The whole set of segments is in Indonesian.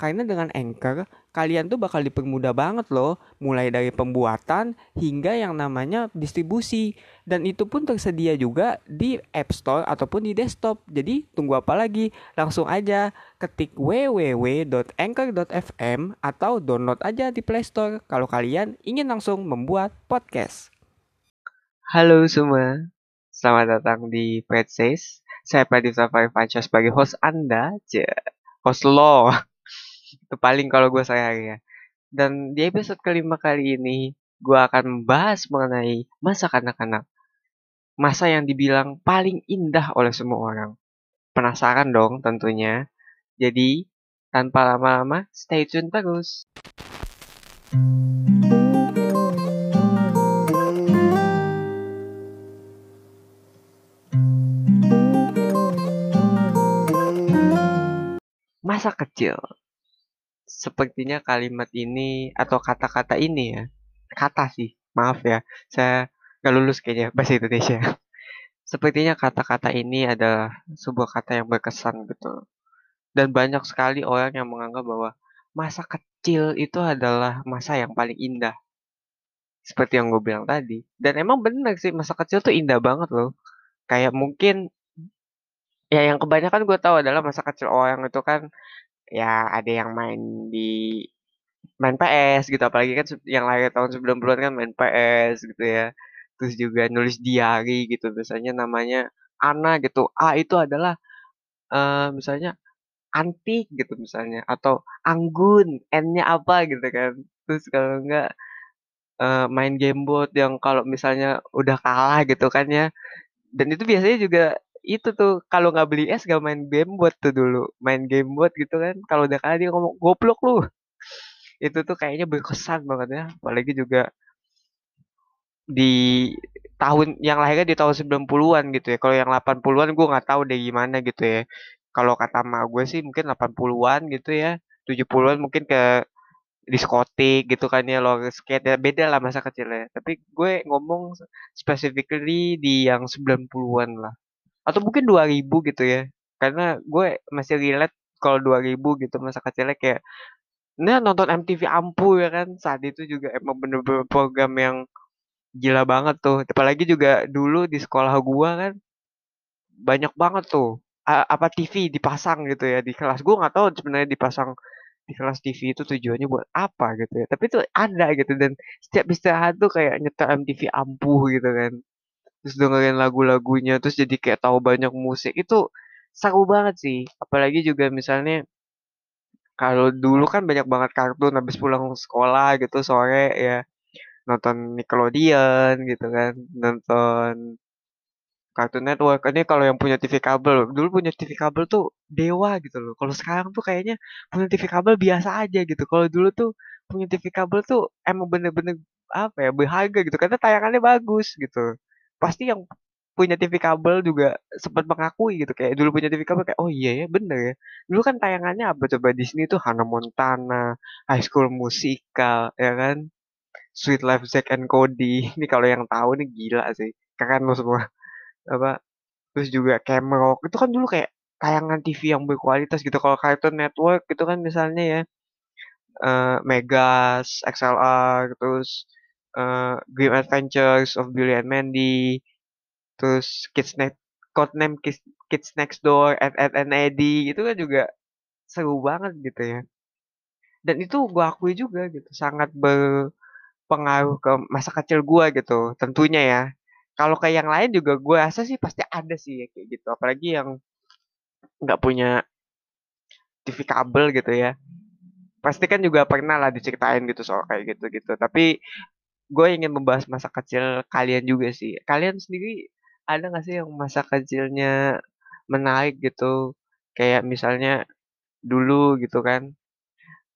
Karena dengan Anchor, kalian tuh bakal dipermudah banget loh, mulai dari pembuatan hingga yang namanya distribusi. Dan itu pun tersedia juga di App Store ataupun di desktop. Jadi tunggu apa lagi? Langsung aja ketik www.anchor.fm atau download aja di Play Store kalau kalian ingin langsung membuat podcast. Halo semua, selamat datang di Pet Says. Saya Pradip Safari sebagai host Anda, host lo. Itu paling kalau gue saya ya. Dan di episode kelima kali ini, gue akan membahas mengenai masa kanak-kanak. Masa yang dibilang paling indah oleh semua orang. Penasaran dong tentunya. Jadi, tanpa lama-lama, stay tune terus. Masa kecil. Sepertinya kalimat ini atau kata-kata ini ya, kata sih, maaf ya, saya nggak lulus kayaknya bahasa Indonesia. Sepertinya kata-kata ini adalah sebuah kata yang berkesan gitu. Dan banyak sekali orang yang menganggap bahwa masa kecil itu adalah masa yang paling indah. Seperti yang gue bilang tadi. Dan emang bener sih, masa kecil tuh indah banget loh. Kayak mungkin ya yang kebanyakan gue tahu adalah masa kecil orang itu kan ya ada yang main di main PS gitu apalagi kan yang lahir tahun 90-an kan main PS gitu ya. Terus juga nulis diary gitu misalnya namanya Ana gitu. A itu adalah uh, misalnya antik gitu misalnya atau anggun N-nya apa gitu kan. Terus kalau enggak uh, main gamebot yang kalau misalnya udah kalah gitu kan ya. Dan itu biasanya juga itu tuh kalau nggak beli es gak main game buat tuh dulu main game buat gitu kan. Kalau udah kali dia ngomong goblok lu. Itu tuh kayaknya berkesan banget ya. Apalagi juga di tahun yang lahirnya di tahun 90-an gitu ya. Kalau yang 80-an gue nggak tahu deh gimana gitu ya. Kalau kata ma gue sih mungkin 80-an gitu ya. 70-an mungkin ke diskotik gitu kan ya lo skate ya. Beda lah masa kecilnya. Tapi gue ngomong specifically di yang 90-an lah atau mungkin 2000 gitu ya. Karena gue masih relate kalau 2000 gitu masa kecilnya kayak nah nonton MTV Ampu ya kan. Saat itu juga emang bener-bener program yang gila banget tuh. Apalagi juga dulu di sekolah gue kan banyak banget tuh. Apa TV dipasang gitu ya di kelas. Gue nggak tahu sebenarnya dipasang di kelas TV itu tujuannya buat apa gitu ya. Tapi itu ada gitu dan setiap istirahat tuh kayak nyetel MTV ampuh gitu kan terus dengerin lagu-lagunya terus jadi kayak tahu banyak musik itu seru banget sih. Apalagi juga misalnya kalau dulu kan banyak banget kartun habis pulang sekolah gitu sore ya nonton Nickelodeon gitu kan nonton Cartoon Network. Ini kalau yang punya TV kabel dulu punya TV kabel tuh dewa gitu loh. Kalau sekarang tuh kayaknya punya TV kabel biasa aja gitu. Kalau dulu tuh punya TV kabel tuh emang bener-bener apa ya berharga gitu. Karena tayangannya bagus gitu pasti yang punya TV kabel juga sempat mengakui gitu. Kayak dulu punya TV kabel kayak oh iya ya bener ya. Dulu kan tayangannya apa coba? Di sini tuh Hannah Montana High School Musical ya kan? Sweet Life Zack and Cody. Ini kalau yang tahu nih gila sih. Keren lo semua. Apa? Terus juga Camrock itu kan dulu kayak tayangan TV yang berkualitas gitu. Kalau Cartoon Network itu kan misalnya ya. Uh, Megas, XLR, terus uh, Grim Adventures of Billy and Mandy, terus Kids Next Codename Kids, Kids Next Door, Ed, and Eddie itu kan juga seru banget gitu ya. Dan itu gue akui juga gitu sangat berpengaruh ke masa kecil gue gitu tentunya ya. Kalau kayak yang lain juga gue rasa sih pasti ada sih ya, kayak gitu. Apalagi yang nggak punya TV kabel gitu ya. Pasti kan juga pernah lah diceritain gitu soal kayak gitu gitu. Tapi gue ingin membahas masa kecil kalian juga sih. Kalian sendiri ada gak sih yang masa kecilnya menarik gitu? Kayak misalnya dulu gitu kan,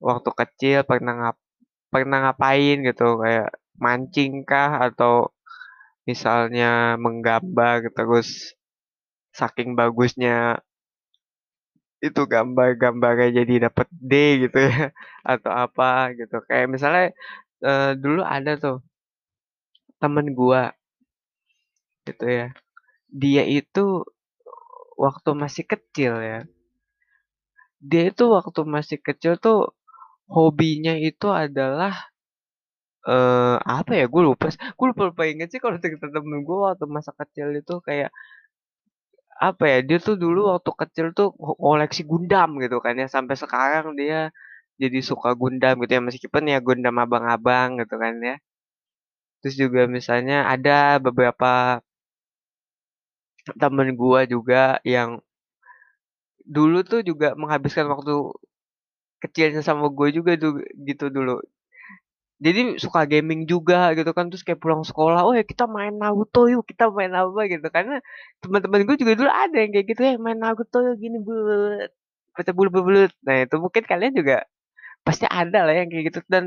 waktu kecil pernah ngap pernah ngapain gitu kayak mancing kah atau misalnya menggambar terus saking bagusnya itu gambar-gambarnya jadi dapet D gitu ya atau apa gitu kayak misalnya uh, dulu ada tuh temen gua gitu ya. Dia itu waktu masih kecil ya. Dia itu waktu masih kecil tuh hobinya itu adalah eh apa ya gue lupa gue lupa lupa inget sih kalau cerita temen gue waktu masa kecil itu kayak apa ya dia tuh dulu waktu kecil tuh koleksi Gundam gitu kan ya sampai sekarang dia jadi suka Gundam gitu ya meskipun ya Gundam abang-abang gitu kan ya. Terus juga misalnya ada beberapa temen gua juga yang dulu tuh juga menghabiskan waktu kecilnya sama gue juga tuh gitu dulu. Jadi suka gaming juga gitu kan terus kayak pulang sekolah oh ya kita main Naruto yuk kita main apa? gitu. Karena teman-teman gue juga dulu ada yang kayak gitu ya main Naruto yuk gini bulat baca bulu bulut nah itu mungkin kalian juga pasti ada lah yang kayak gitu. Dan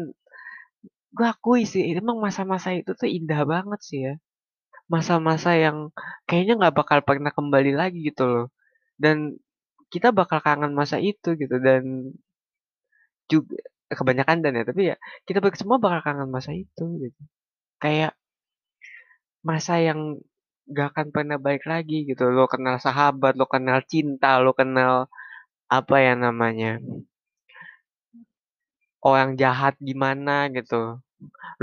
gue akui sih emang masa-masa itu tuh indah banget sih ya. Masa-masa yang kayaknya nggak bakal pernah kembali lagi gitu loh. Dan kita bakal kangen masa itu gitu. Dan juga kebanyakan dan ya tapi ya kita semua bakal kangen masa itu gitu. Kayak masa yang gak akan pernah balik lagi gitu. Lo kenal sahabat lo kenal cinta lo kenal apa ya namanya orang jahat gimana gitu.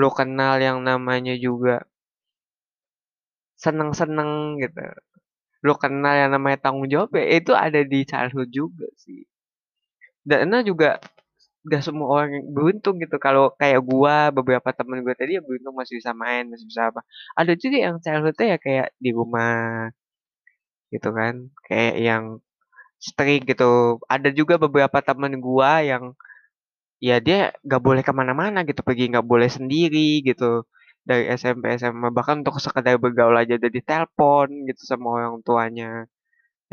Lo kenal yang namanya juga seneng-seneng gitu. Lo kenal yang namanya tanggung jawab ya itu ada di childhood juga sih. Dan juga gak semua orang yang beruntung gitu. Kalau kayak gua beberapa temen gue tadi ya beruntung masih bisa main masih bisa apa. Ada juga yang childhoodnya ya kayak di rumah gitu kan. Kayak yang strict gitu. Ada juga beberapa temen gua yang ya dia gak boleh ke mana-mana gitu pergi gak boleh sendiri gitu. Dari SMP SMA bahkan untuk sekedar bergaul aja udah ditelepon gitu sama orang tuanya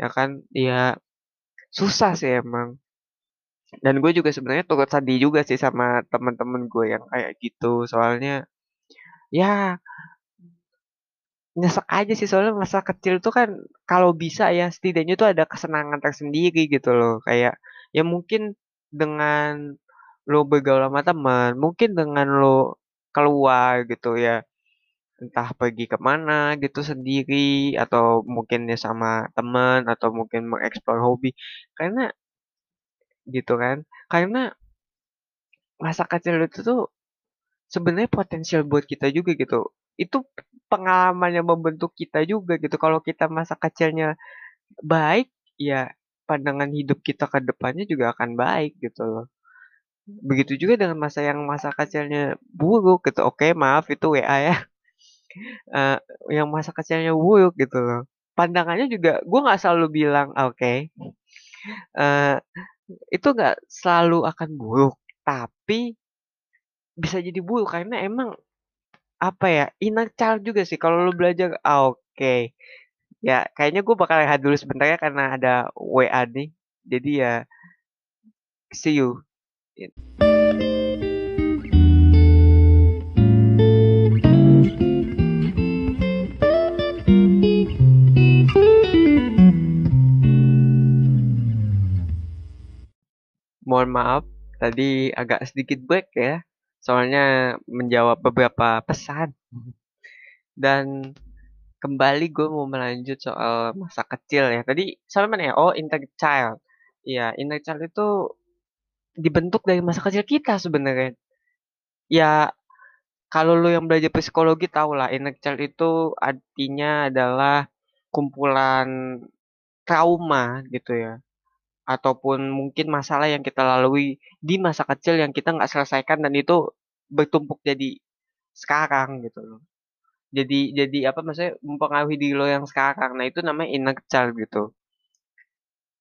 ya kan? Ya susah sih emang. Dan gue juga sebenarnya turut sedih juga sih sama temen-temen gue yang kayak gitu. Soalnya ya nyesek aja sih. Soalnya masa kecil tuh kan kalau bisa ya setidaknya tuh ada kesenangan tersendiri gitu loh. Kayak ya mungkin dengan lo bergaul sama teman mungkin dengan lo keluar gitu ya entah pergi ke mana gitu sendiri atau mungkin ya sama teman atau mungkin mengeksplor hobi. Karena gitu kan karena masa kecil itu tuh sebenarnya potensial buat kita juga gitu. Itu pengalaman yang membentuk kita juga gitu. Kalau kita masa kecilnya baik ya pandangan hidup kita ke depannya juga akan baik gitu loh begitu juga dengan masa yang masa kecilnya buruk gitu. Oke maaf itu WA ya. Uh, yang masa kecilnya buruk gitu loh. Pandangannya juga gue nggak selalu bilang oke okay, uh, itu nggak selalu akan buruk tapi bisa jadi buruk karena emang apa ya inner child juga sih kalau lu belajar oke okay. ya kayaknya gue bakal lihat dulu sebentar ya karena ada WA nih. Jadi ya see you Mohon maaf, tadi agak sedikit break ya, soalnya menjawab beberapa pesan. Dan kembali gue mau melanjut soal masa kecil ya. Tadi soal mana ya? Oh, inner child. Iya, inner child itu dibentuk dari masa kecil kita sebenarnya. Ya, kalau lo yang belajar psikologi tau lah, inner child itu artinya adalah kumpulan trauma gitu ya ataupun mungkin masalah yang kita lalui di masa kecil yang kita nggak selesaikan dan itu bertumpuk jadi sekarang gitu loh. Jadi jadi apa maksudnya mempengaruhi diri lo yang sekarang. Nah, itu namanya inner child gitu.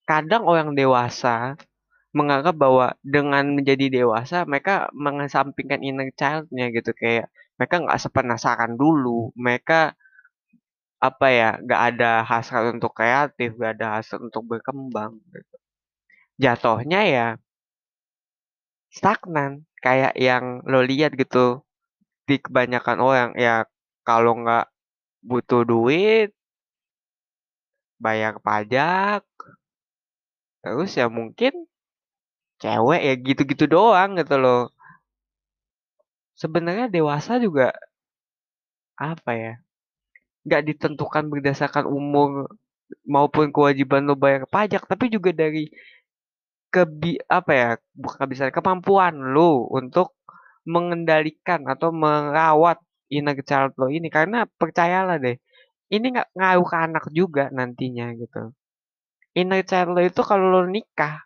Kadang orang dewasa menganggap bahwa dengan menjadi dewasa mereka mengesampingkan inner child-nya gitu. Kayak mereka nggak sepenasaran dulu. Mereka apa ya nggak ada hasrat untuk kreatif, nggak ada hasrat untuk berkembang gitu. Jatuhnya ya stagnan. Kayak yang lo lihat gitu di kebanyakan orang ya kalau nggak butuh duit bayar pajak terus ya mungkin cewek ya gitu-gitu doang gitu loh. Sebenarnya dewasa juga apa ya nggak ditentukan berdasarkan umur maupun kewajiban lo bayar pajak tapi juga dari kebi apa ya bukan bisa kemampuan lo untuk mengendalikan atau merawat inner child lo ini. Karena percayalah deh ini nggak ngaruh ke anak juga nantinya gitu. Inner child lo itu kalau lo nikah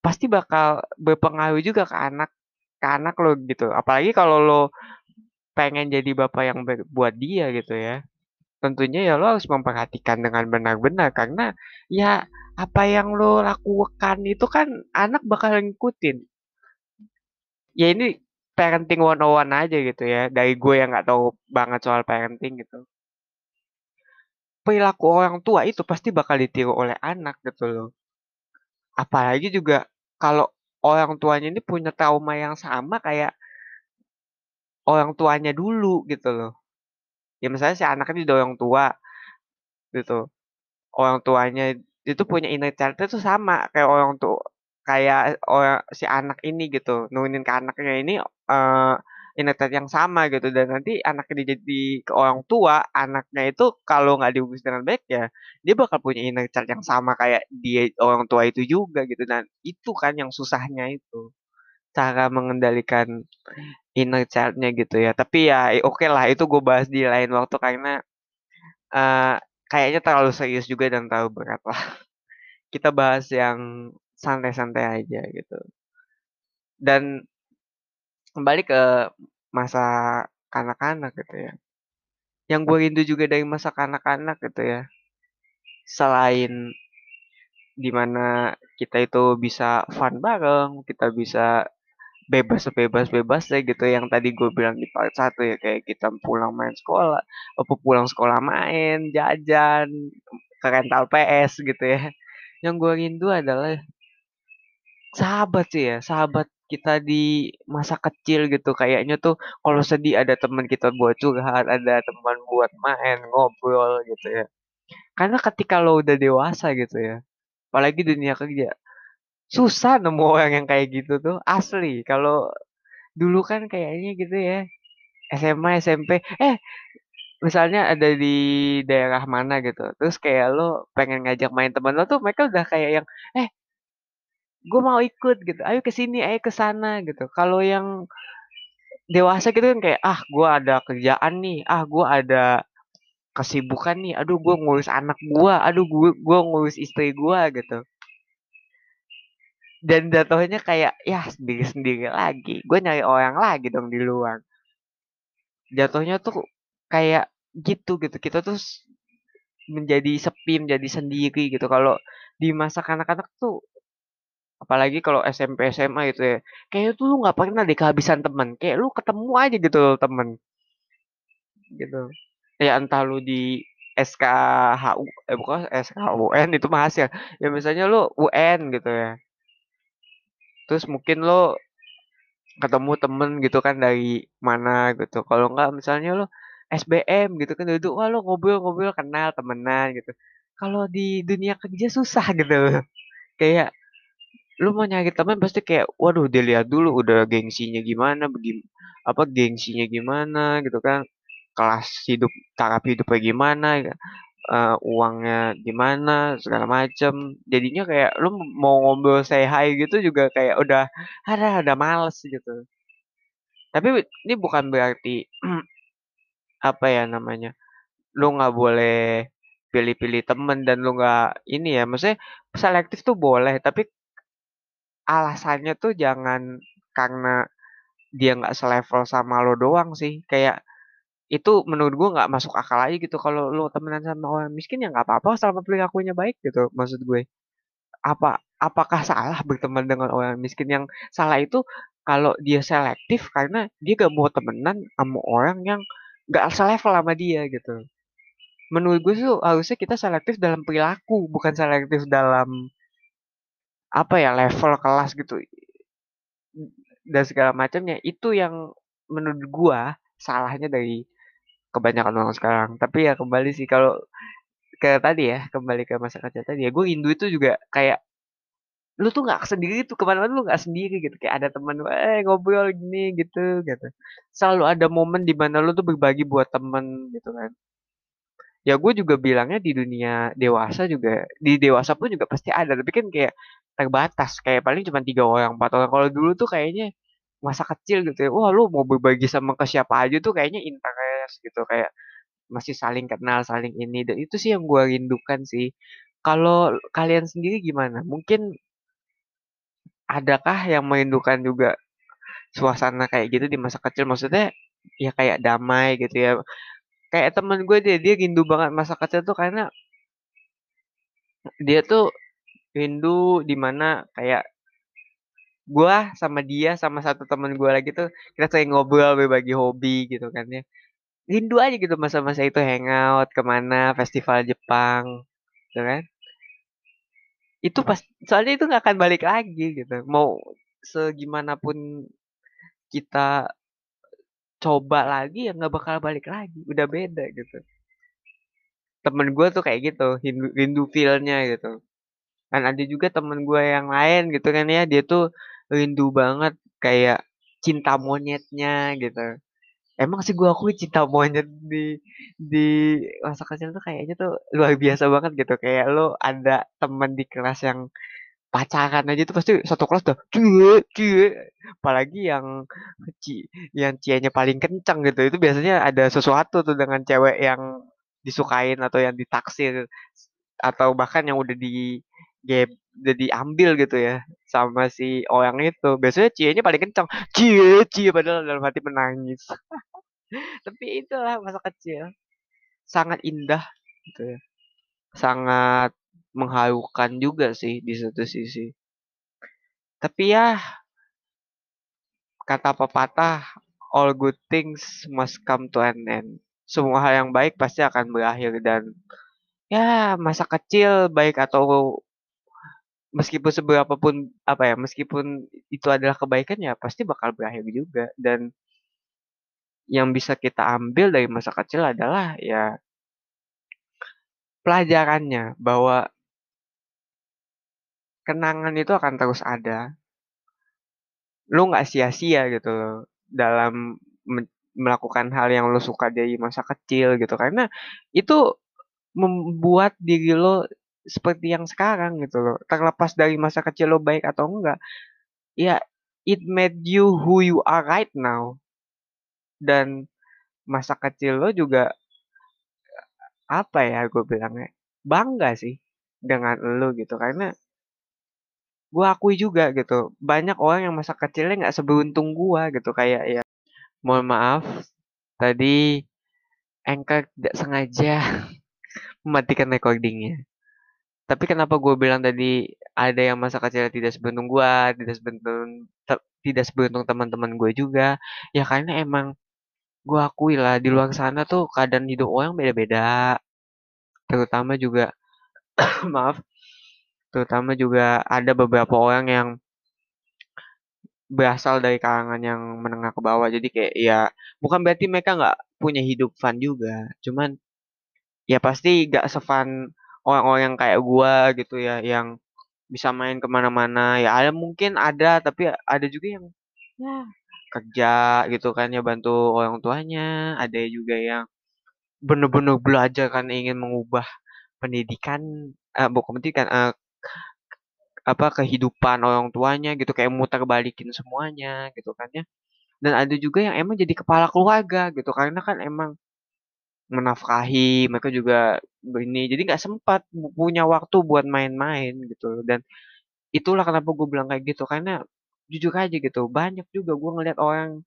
pasti bakal berpengaruh juga ke anak ke anak lo gitu. Apalagi kalau lo pengen jadi bapak yang buat dia gitu ya. Tentunya ya lo harus memperhatikan dengan benar-benar karena ya apa yang lo lakukan itu kan anak bakal ngikutin. Ya ini parenting one on one aja gitu ya dari gue yang nggak tahu banget soal parenting gitu. Perilaku orang tua itu pasti bakal ditiru oleh anak gitu loh. Apalagi juga kalau orang tuanya ini punya trauma yang sama kayak orang tuanya dulu gitu loh. Ya misalnya si anak ini orang tua gitu. Orang tuanya itu punya inner child itu sama kayak orang tua kayak orang si anak ini gitu nurunin ke anaknya ini uh, child yang sama gitu dan nanti anaknya jadi ke orang tua anaknya itu kalau nggak diurus dengan baik ya dia bakal punya child yang sama kayak dia orang tua itu juga gitu dan itu kan yang susahnya itu cara mengendalikan inner child-nya gitu ya. Tapi ya oke okay lah itu gue bahas di lain waktu karena uh, kayaknya terlalu serius juga dan terlalu berat lah. Kita bahas yang santai-santai aja gitu. Dan kembali ke masa kanak-kanak gitu ya. Yang gue rindu juga dari masa kanak-kanak gitu ya. Selain di mana kita itu bisa fun bareng, kita bisa bebas sebebas bebas deh gitu yang tadi gue bilang di part satu ya kayak kita pulang main sekolah apa pulang sekolah main jajan ke rental PS gitu ya yang gue rindu adalah sahabat sih ya sahabat kita di masa kecil gitu kayaknya tuh kalau sedih ada teman kita buat curhat ada teman buat main ngobrol gitu ya. Karena ketika lo udah dewasa gitu ya apalagi dunia kerja susah nemu orang yang kayak gitu tuh asli. Kalau dulu kan kayaknya gitu ya SMA SMP eh misalnya ada di daerah mana gitu terus kayak lo pengen ngajak main teman lo tuh mereka udah kayak yang eh gue mau ikut gitu. Ayo ke sini ayo ke sana gitu. Kalau yang dewasa gitu kan kayak ah gue ada kerjaan nih. Ah gue ada kesibukan nih. Aduh gue ngurus anak gue aduh gue gue ngurus istri gue gitu. Dan jatuhnya kayak ya sendiri-sendiri lagi. Gue nyari orang lagi dong di luar. Jatuhnya tuh kayak gitu gitu. Kita tuh menjadi sepi menjadi sendiri gitu. Kalau di masa kanak-kanak tuh apalagi kalau SMP SMA gitu ya. Kayak tuh lu nggak pernah deh kehabisan teman kayak lu ketemu aja gitu temen. Gitu. Ya entah lu di SKHU eh bukan SKUN itu mahasiswa ya misalnya lu UN gitu ya. Terus mungkin lo ketemu temen gitu kan dari mana gitu. Kalau nggak misalnya lo SBM gitu kan duduk wah lo ngobrol-ngobrol kenal temenan gitu. Kalau di dunia kerja susah gitu kayak lu mau nyari teman pasti kayak waduh dilihat dulu udah gengsinya gimana begini apa gengsinya gimana gitu kan. Kelas hidup taraf hidupnya gimana uh, uangnya gimana segala macem. Jadinya kayak lu mau ngobrol say hi gitu juga kayak udah ada ada males gitu. Tapi ini bukan berarti apa ya namanya lu nggak boleh pilih-pilih temen dan lu nggak ini ya. Maksudnya selektif tuh boleh tapi alasannya tuh jangan karena dia nggak selevel sama lo doang sih. Kayak itu menurut gue nggak masuk akal aja gitu kalau lo temenan sama orang miskin ya nggak apa-apa selama perilakunya baik gitu maksud gue. Apa apakah salah berteman dengan orang miskin? Yang salah itu kalau dia selektif karena dia gak mau temenan sama orang yang gak selevel sama dia gitu. Menurut gue tuh harusnya kita selektif dalam perilaku bukan selektif dalam apa ya level kelas gitu dan segala macamnya itu yang menurut gua salahnya dari kebanyakan orang sekarang. Tapi ya kembali sih kalau ke tadi ya kembali ke masa kecil tadi ya gue rindu itu juga kayak lu tuh nggak sendiri tuh ke mana-mana lu nggak sendiri gitu. Kayak ada teman eh ngobrol gini gitu gitu. Selalu ada momen di mana lu tuh berbagi buat temen gitu kan ya gue juga bilangnya di dunia dewasa juga di dewasa pun juga pasti ada tapi kan kayak terbatas kayak paling cuma tiga orang empat orang. Kalau dulu tuh kayaknya masa kecil gitu ya wah lu mau berbagi sama ke siapa aja tuh kayaknya interest gitu. Kayak masih saling kenal saling ini dan itu sih yang gue rindukan sih. Kalau kalian sendiri gimana? Mungkin adakah yang merindukan juga suasana kayak gitu di masa kecil? Maksudnya ya kayak damai gitu ya kayak temen gue dia dia rindu banget masa kecil tuh karena dia tuh rindu di mana kayak gue sama dia sama satu temen gue lagi tuh kita sering ngobrol berbagi hobi gitu kan ya. Rindu aja gitu masa-masa itu hangout ke mana festival Jepang gitu kan. Itu pas soalnya itu nggak akan balik lagi gitu. Mau segimanapun kita coba lagi ya nggak bakal balik lagi udah beda gitu. Temen gue tuh kayak gitu rindu, rindu feelnya gitu. Dan ada juga temen gue yang lain gitu kan ya dia tuh rindu banget kayak cinta monyetnya gitu. Emang sih gue akui cinta monyet di di masa kecil tuh kayaknya tuh luar biasa banget gitu. Kayak lo ada temen di kelas yang pacaran aja tuh pasti satu kelas tuh cie cie apalagi yang ci yang cianya paling kencang gitu. Itu biasanya ada sesuatu tuh dengan cewek yang disukain atau yang ditaksir atau bahkan yang udah di game udah diambil gitu ya sama si orang itu. Biasanya cienya paling kencang cie cie padahal dalam hati menangis. Tapi itulah masa kecil. Sangat indah gitu ya. Sangat mengharukan juga sih di satu sisi. Tapi ya kata pepatah all good things must come to an end. Semua hal yang baik pasti akan berakhir dan ya masa kecil baik atau meskipun seberapa pun apa ya meskipun itu adalah kebaikan ya pasti bakal berakhir juga dan yang bisa kita ambil dari masa kecil adalah ya pelajarannya bahwa kenangan itu akan terus ada. Lu nggak sia-sia gitu loh dalam melakukan hal yang lo suka dari masa kecil gitu. Karena itu membuat diri lo seperti yang sekarang gitu loh. Terlepas dari masa kecil lo baik atau enggak ya it made you who you are right now. Dan masa kecil lo juga apa ya gue bilangnya bangga sih dengan lo gitu. Karena gue akui juga gitu banyak orang yang masa kecilnya nggak seberuntung gue gitu kayak ya mohon maaf tadi Anchor tidak sengaja mematikan recordingnya. Tapi kenapa gue bilang tadi ada yang masa kecil tidak seberuntung gue tidak seberuntung tidak seberuntung teman-teman gue juga? Ya karena emang gue akui lah di luar sana tuh keadaan hidup orang beda-beda. Terutama juga maaf terutama juga ada beberapa orang yang berasal dari kalangan yang menengah ke bawah. Jadi kayak ya bukan berarti mereka nggak punya hidup fun juga. Cuman ya pasti gak sefun orang-orang yang kayak gua gitu ya yang bisa main ke mana-mana. Ya ada mungkin ada tapi ada juga yang ya kerja gitu kan ya bantu orang tuanya. Ada juga yang bener-bener belajar kan ingin mengubah pendidikan uh, bukan pendidikan uh, apa kehidupan orang tuanya gitu kayak muter balikin semuanya gitu kan ya. Dan ada juga yang emang jadi kepala keluarga gitu karena kan emang menafkahi mereka juga ini jadi nggak sempat punya waktu buat main-main gitu. Dan itulah kenapa gue bilang kayak gitu karena jujur aja gitu banyak juga gue ngeliat orang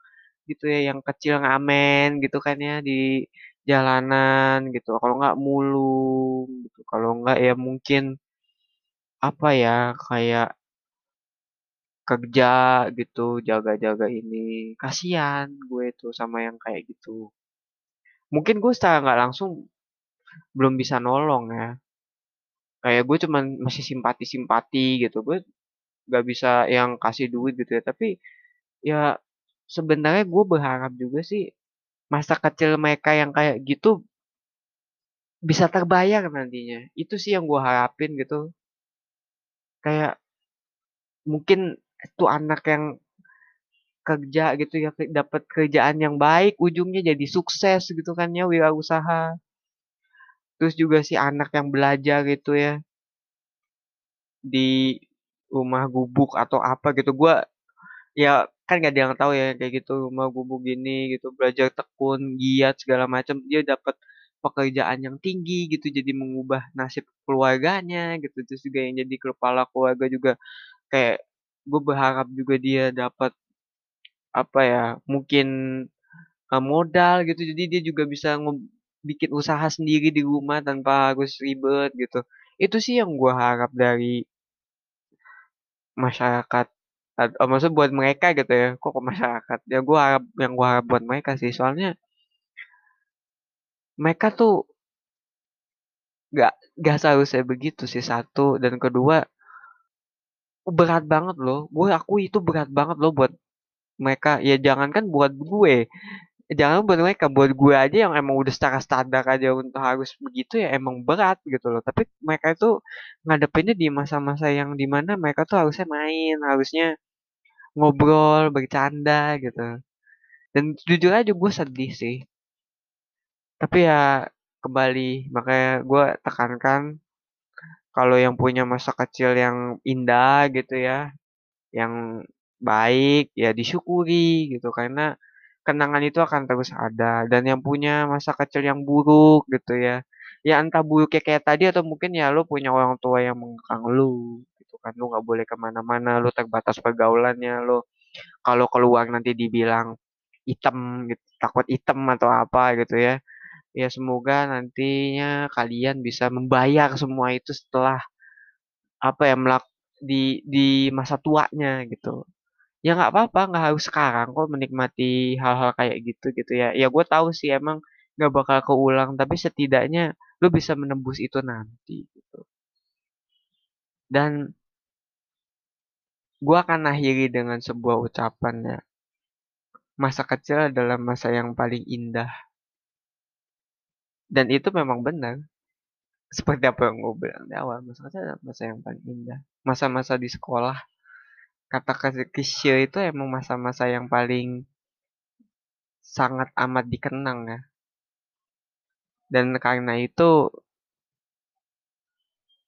gitu ya yang kecil ngamen gitu kan ya di jalanan gitu kalau nggak mulung gitu kalau nggak ya mungkin apa ya kayak kerja gitu jaga-jaga ini. Kasihan gue tuh sama yang kayak gitu. Mungkin gue secara nggak langsung belum bisa nolong ya. Kayak gue cuman masih simpati-simpati gitu. Gue nggak bisa yang kasih duit gitu ya. Tapi ya sebenarnya gue berharap juga sih masa kecil mereka yang kayak gitu bisa terbayar nantinya. Itu sih yang gue harapin gitu kayak mungkin itu anak yang kerja gitu ya dapat kerjaan yang baik ujungnya jadi sukses gitu kan ya wirausaha. Terus juga si anak yang belajar gitu ya. Di rumah gubuk atau apa gitu. Gua ya kan gak ada yang tahu ya kayak gitu rumah gubuk gini gitu belajar tekun giat segala macam dia dapat pekerjaan yang tinggi gitu jadi mengubah nasib keluarganya gitu terus juga yang jadi kepala keluarga juga kayak gue berharap juga dia dapat apa ya mungkin uh, modal gitu jadi dia juga bisa bikin usaha sendiri di rumah tanpa harus ribet gitu. Itu sih yang gue harap dari masyarakat oh, maksud buat mereka gitu ya kok ke masyarakat? Ya gue harap yang gue harap buat mereka sih soalnya mereka tuh gak gak seharusnya begitu sih satu. Dan kedua berat banget loh. Gue aku itu berat banget loh buat mereka. Ya jangankan buat gue. Jangan buat mereka buat gue aja yang emang udah secara standar aja untuk harus begitu ya emang berat gitu loh. Tapi mereka itu ngadepinnya di masa-masa yang di mana mereka tuh harusnya main harusnya ngobrol bercanda gitu. Dan jujur aja gue sedih sih tapi ya kembali makanya gue tekankan kalau yang punya masa kecil yang indah gitu ya yang baik ya disyukuri gitu karena kenangan itu akan terus ada dan yang punya masa kecil yang buruk gitu ya ya entah buruknya kayak tadi atau mungkin ya lo punya orang tua yang mengekang lu gitu kan lo nggak boleh ke mana-mana lo terbatas pergaulannya lo kalau keluar nanti dibilang hitam gitu takut hitam atau apa gitu ya ya semoga nantinya kalian bisa membayar semua itu setelah apa ya melak di di masa tuanya gitu. Ya nggak apa-apa nggak harus sekarang kok menikmati hal-hal kayak gitu gitu ya. Ya gue tahu sih emang nggak bakal keulang tapi setidaknya lo bisa menembus itu nanti gitu. Dan gue akan akhiri dengan sebuah ucapan ya. Masa kecil adalah masa yang paling indah dan itu memang benar. Seperti apa yang gue bilang di awal masa kecil adalah masa yang paling indah. Masa-masa di sekolah kata kecil itu emang masa-masa yang paling sangat amat dikenang ya. Dan karena itu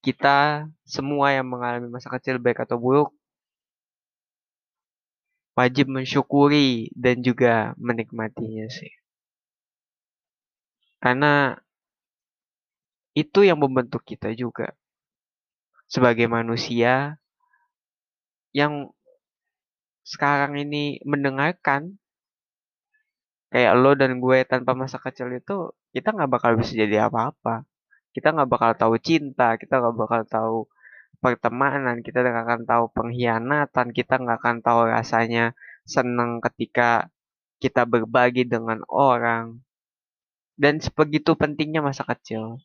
kita semua yang mengalami masa kecil baik atau buruk wajib mensyukuri dan juga menikmatinya sih karena itu yang membentuk kita juga. Sebagai manusia yang sekarang ini mendengarkan kayak lo dan gue tanpa masa kecil itu kita nggak bakal bisa jadi apa-apa. Kita nggak bakal tahu cinta kita nggak bakal tahu pertemanan kita nggak akan tahu pengkhianatan kita nggak akan tahu rasanya senang ketika kita berbagi dengan orang dan sebegitu pentingnya masa kecil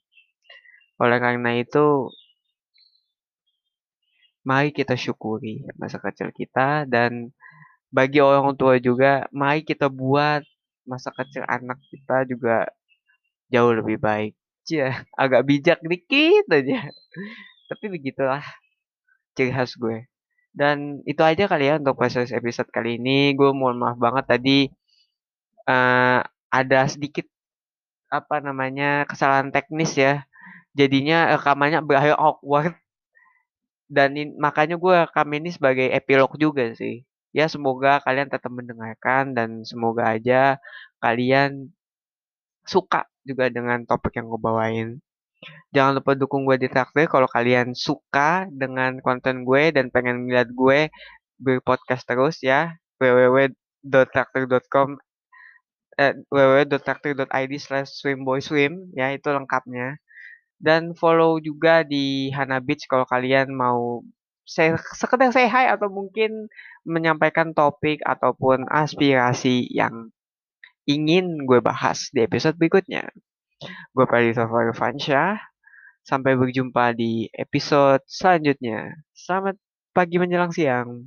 oleh karena itu mari kita syukuri masa kecil kita dan bagi orang tua juga mari kita buat masa kecil anak kita juga jauh lebih baik. Cia, agak bijak dikit aja. Tapi begitulah ciri khas gue. Dan itu aja kali ya untuk proses episode kali ini. Gue mohon maaf banget tadi uh, ada sedikit apa namanya kesalahan teknis ya. Jadinya rekamannya berakhir awkward. Dan in, makanya gue rekam ini sebagai epilog juga sih. Ya semoga kalian tetap mendengarkan dan semoga aja kalian suka juga dengan topik yang gue bawain. Jangan lupa dukung gue di traktir kalau kalian suka dengan konten gue dan pengen ngeliat gue berpodcast terus ya. www.traktir.com eh, www.traktir.id slash swimboyswim ya itu lengkapnya. Dan follow juga di Hana Beach kalau kalian mau saya sekedar say hi atau mungkin menyampaikan topik ataupun aspirasi yang ingin gue bahas di episode berikutnya. Gue Pradita Fansha. Sampai berjumpa di episode selanjutnya. Selamat pagi menjelang siang.